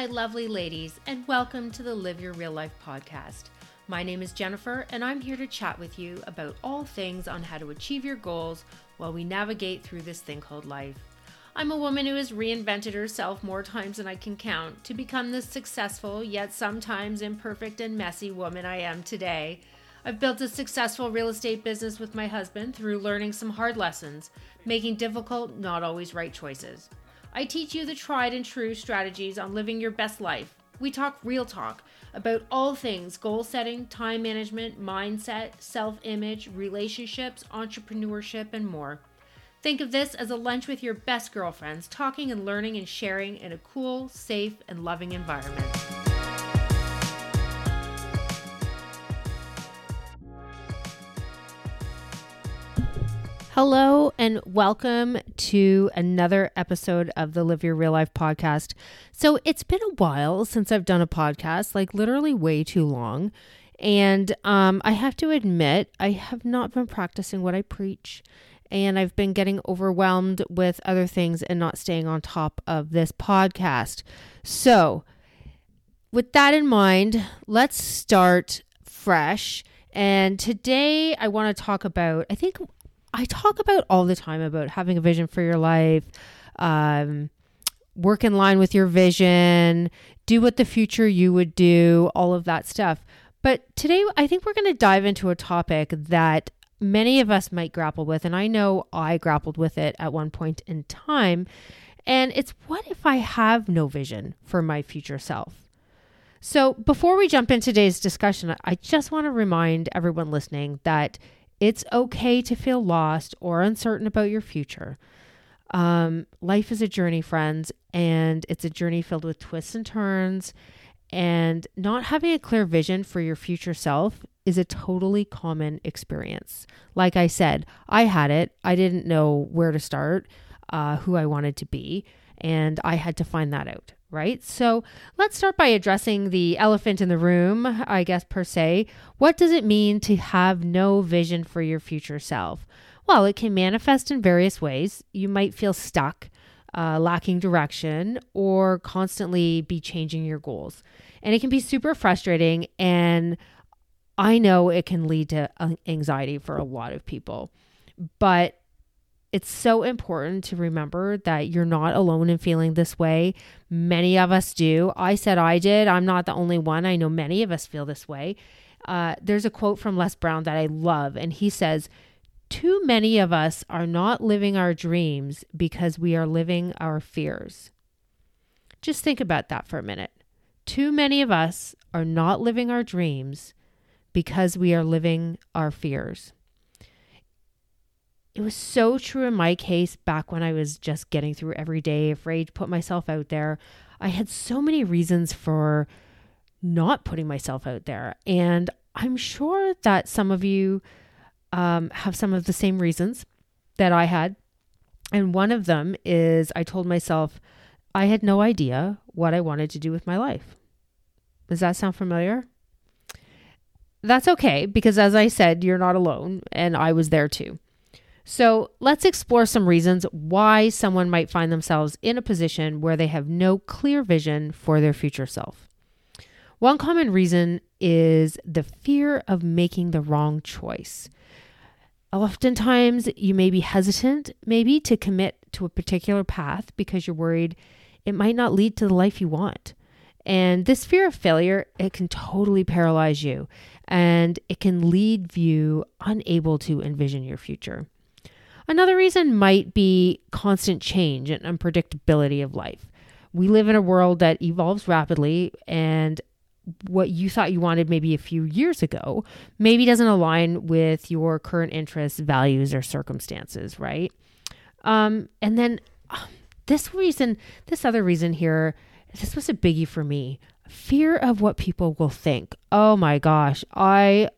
my lovely ladies, and welcome to the Live Your Real Life podcast. My name is Jennifer, and I'm here to chat with you about all things on how to achieve your goals while we navigate through this thing called life. I'm a woman who has reinvented herself more times than I can count to become the successful, yet sometimes imperfect and messy woman I am today. I've built a successful real estate business with my husband through learning some hard lessons, making difficult, not always right choices. I teach you the tried and true strategies on living your best life. We talk real talk about all things goal setting, time management, mindset, self image, relationships, entrepreneurship, and more. Think of this as a lunch with your best girlfriends, talking and learning and sharing in a cool, safe, and loving environment. Hello, and welcome to another episode of the Live Your Real Life podcast. So, it's been a while since I've done a podcast, like literally way too long. And um, I have to admit, I have not been practicing what I preach and I've been getting overwhelmed with other things and not staying on top of this podcast. So, with that in mind, let's start fresh. And today I want to talk about, I think I talk about all the time about having a vision for your life, um, work in line with your vision, do what the future you would do, all of that stuff. But today I think we're going to dive into a topic that many of us might grapple with. And I know I grappled with it at one point in time. And it's what if I have no vision for my future self? So, before we jump into today's discussion, I just want to remind everyone listening that it's okay to feel lost or uncertain about your future. Um, life is a journey, friends, and it's a journey filled with twists and turns. And not having a clear vision for your future self is a totally common experience. Like I said, I had it. I didn't know where to start, uh, who I wanted to be, and I had to find that out, right? So let's start by addressing the elephant in the room, I guess, per se. What does it mean to have no vision for your future self? Well, it can manifest in various ways. You might feel stuck. Uh, lacking direction or constantly be changing your goals. And it can be super frustrating and I know it can lead to anxiety for a lot of people, but it's so important to remember that you're not alone in feeling this way. Many of us do. I said I did. I'm not the only one. I know many of us feel this way. Uh, there's a quote from Les Brown that I love, and he says, Too many of us are not living our dreams because we are living our fears. Just think about that for a minute. Too many of us are not living our dreams because we are living our fears. It was so true in my case back when I was just getting through every day, afraid to put myself out there. I had so many reasons for not putting myself out there. And I'm sure that some of you um, have some of the same reasons that I had. And one of them is I told myself I had no idea what I wanted to do with my life. Does that sound familiar? that's okay because, as I said, you're not alone, and I was there too. So let's explore some reasons why someone might find themselves in a position where they have no clear vision for their future self. One common reason is the fear of making the wrong choice. Oftentimes, you may be hesitant, maybe, to commit to a particular path because you're worried it might not lead to the life you want. And this fear of failure, it can totally paralyze you and it can leave you unable to envision your future. Another reason might be constant change and unpredictability of life. We live in a world that evolves rapidly, and what you thought you wanted maybe a few years ago maybe doesn't align with your current interests, values, or circumstances, right? Um, and then um, this reason, this other reason here, this was a biggie for me fear of what people will think. Oh my gosh, I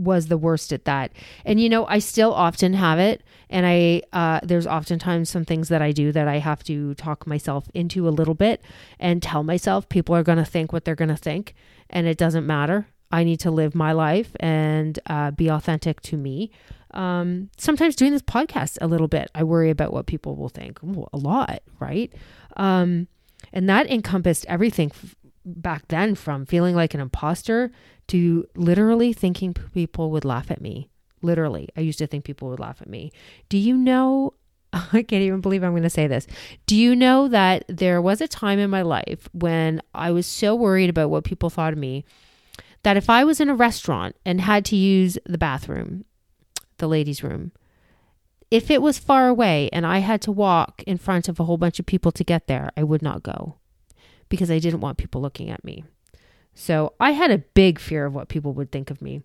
was the worst at that. And you know, I still often have it and I uh there's oftentimes some things that I do that I have to talk myself into a little bit and tell myself people are going to think what they're going to think and it doesn't matter. I need to live my life and uh, be authentic to me. Um, sometimes doing this podcast a little bit, I worry about what people will think Ooh, a lot, right? Um, And that encompassed everything back then from feeling like an imposter to literally thinking people would laugh at me. Literally, I used to think people would laugh at me. Do you know? I can't even believe I'm going to say this. Do you know that there was a time in my life when I was so worried about what people thought of me that if I was in a restaurant and had to use the bathroom, the ladies' room, if it was far away and I had to walk in front of a whole bunch of people to get there, I would not go because I didn't want people looking at me. So I had a big fear of what people would think of me.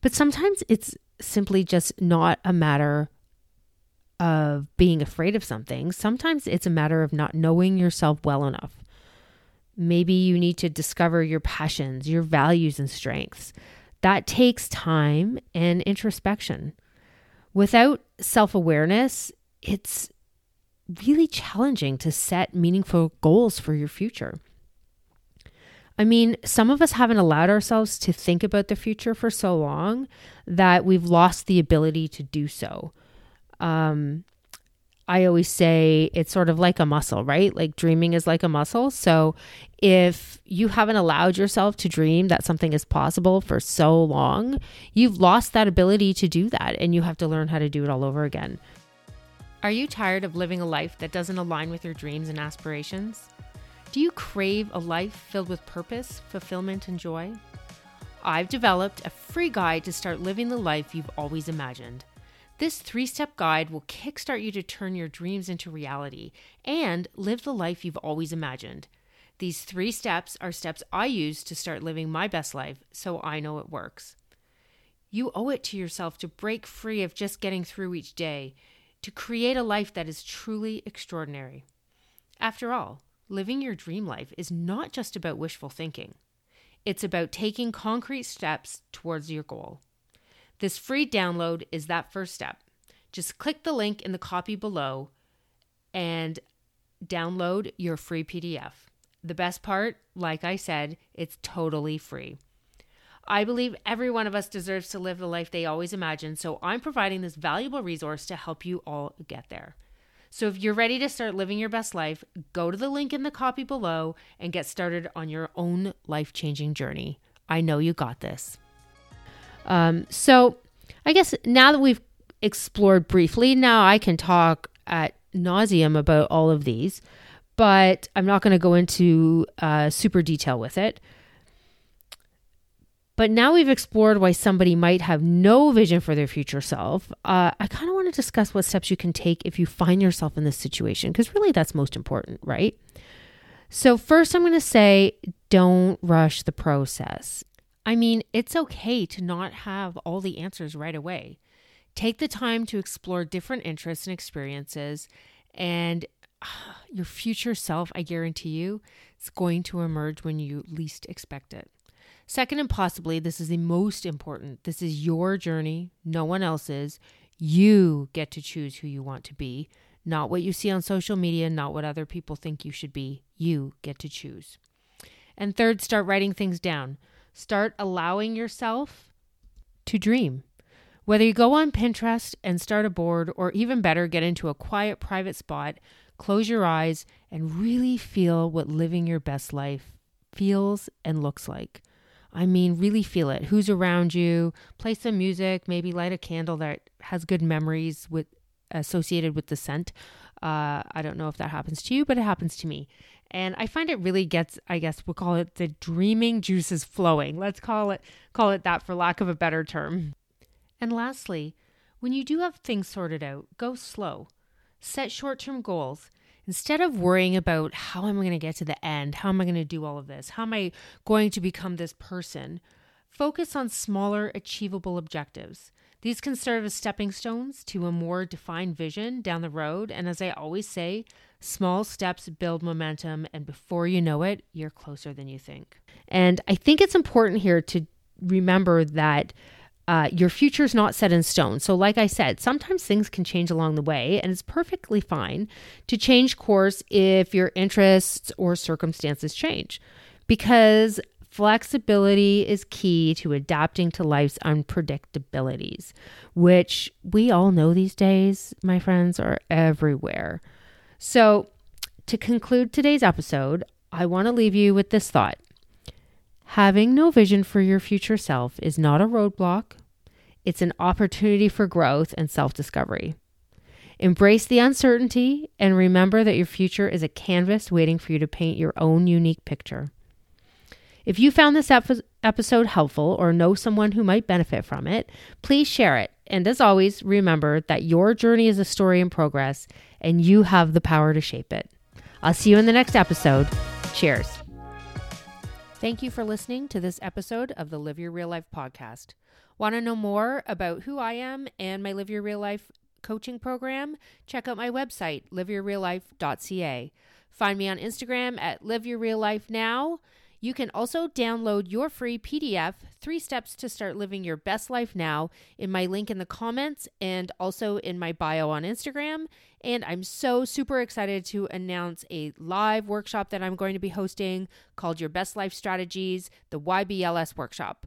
But sometimes it's simply just not a matter of being afraid of something. Sometimes it's a matter of not knowing yourself well enough. Maybe you need to discover your passions, your values, and strengths. That takes time and introspection. Without self awareness, it's really challenging to set meaningful goals for your future. I mean, some of us haven't allowed ourselves to think about the future for so long that we've lost the ability to do so. Um, I always say it's sort of like a muscle, right? Like dreaming is like a muscle. So if you haven't allowed yourself to dream that something is possible for so long, you've lost that ability to do that and you have to learn how to do it all over again. Are you tired of living a life that doesn't align with your dreams and aspirations? Do you crave a life filled with purpose, fulfillment, and joy? I've developed a free guide to start living the life you've always imagined. This three step guide will kickstart you to turn your dreams into reality and live the life you've always imagined. These three steps are steps I use to start living my best life, so I know it works. You owe it to yourself to break free of just getting through each day, to create a life that is truly extraordinary. After all, living your dream life is not just about wishful thinking, it's about taking concrete steps towards your goal. This free download is that first step. Just click the link in the copy below and download your free PDF. The best part, like I said, it's totally free. I believe every one of us deserves to live the life they always imagined, so I'm providing this valuable resource to help you all get there. So if you're ready to start living your best life, go to the link in the copy below and get started on your own life changing journey. I know you got this. Um, so I guess now that we've explored briefly, now I can talk at nauseum about all of these, but I'm not going to go into uh, super detail with it. But now we've explored why somebody might have no vision for their future self. Uh, I kind of want to discuss what steps you can take if you find yourself in this situation, because really that's most important, right? So, first, I'm going to say don't rush the process. I mean, it's okay to not have all the answers right away. Take the time to explore different interests and experiences, and uh, your future self, I guarantee you, is going to emerge when you least expect it. Second, and possibly, this is the most important. This is your journey, no one else's. You get to choose who you want to be, not what you see on social media, not what other people think you should be. You get to choose. And third, start writing things down. Start allowing yourself to dream. Whether you go on Pinterest and start a board, or even better, get into a quiet, private spot, close your eyes, and really feel what living your best life feels and looks like. I mean, really feel it. Who's around you? Play some music, maybe light a candle that has good memories with associated with the scent. Uh, I don't know if that happens to you, but it happens to me. And I find it really gets, I guess we'll call it the dreaming juices flowing. Let's call it call it that for lack of a better term. And lastly, when you do have things sorted out, go slow. Set short-term goals Instead of worrying about how am I going to get to the end? How am I going to do all of this? How am I going to become this person? Focus on smaller, achievable objectives. These can serve as stepping stones to a more defined vision down the road. And as I always say, small steps build momentum. And before you know it, you're closer than you think. And I think it's important here to remember that uh, your future is not set in stone. So, like I said, sometimes things can change along the way, and it's perfectly fine to change course if your interests or circumstances change because flexibility is key to adapting to life's unpredictabilities, which we all know these days, my friends, are everywhere. So, to conclude today's episode, I want to leave you with this thought Having no vision for your future self is not a roadblock, it's an opportunity for growth and self discovery. Embrace the uncertainty and remember that your future is a canvas waiting for you to paint your own unique picture. If you found this episode helpful or know someone who might benefit from it, please share it. And as always, remember that your journey is a story in progress and you have the power to shape it. I'll see you in the next episode. Cheers. Thank you for listening to this episode of the Live Your Real Life podcast. Want to know more about who I am and my Live Your Real Life coaching program? Check out my website, liveyourreallife.ca. Find me on Instagram at Live You can also download your free PDF, Three Steps to Start Living Your Best Life Now, in my link in the comments and also in my bio on Instagram. And I'm so super excited to announce a live workshop that I'm going to be hosting called Your Best Life Strategies, the YBLS workshop.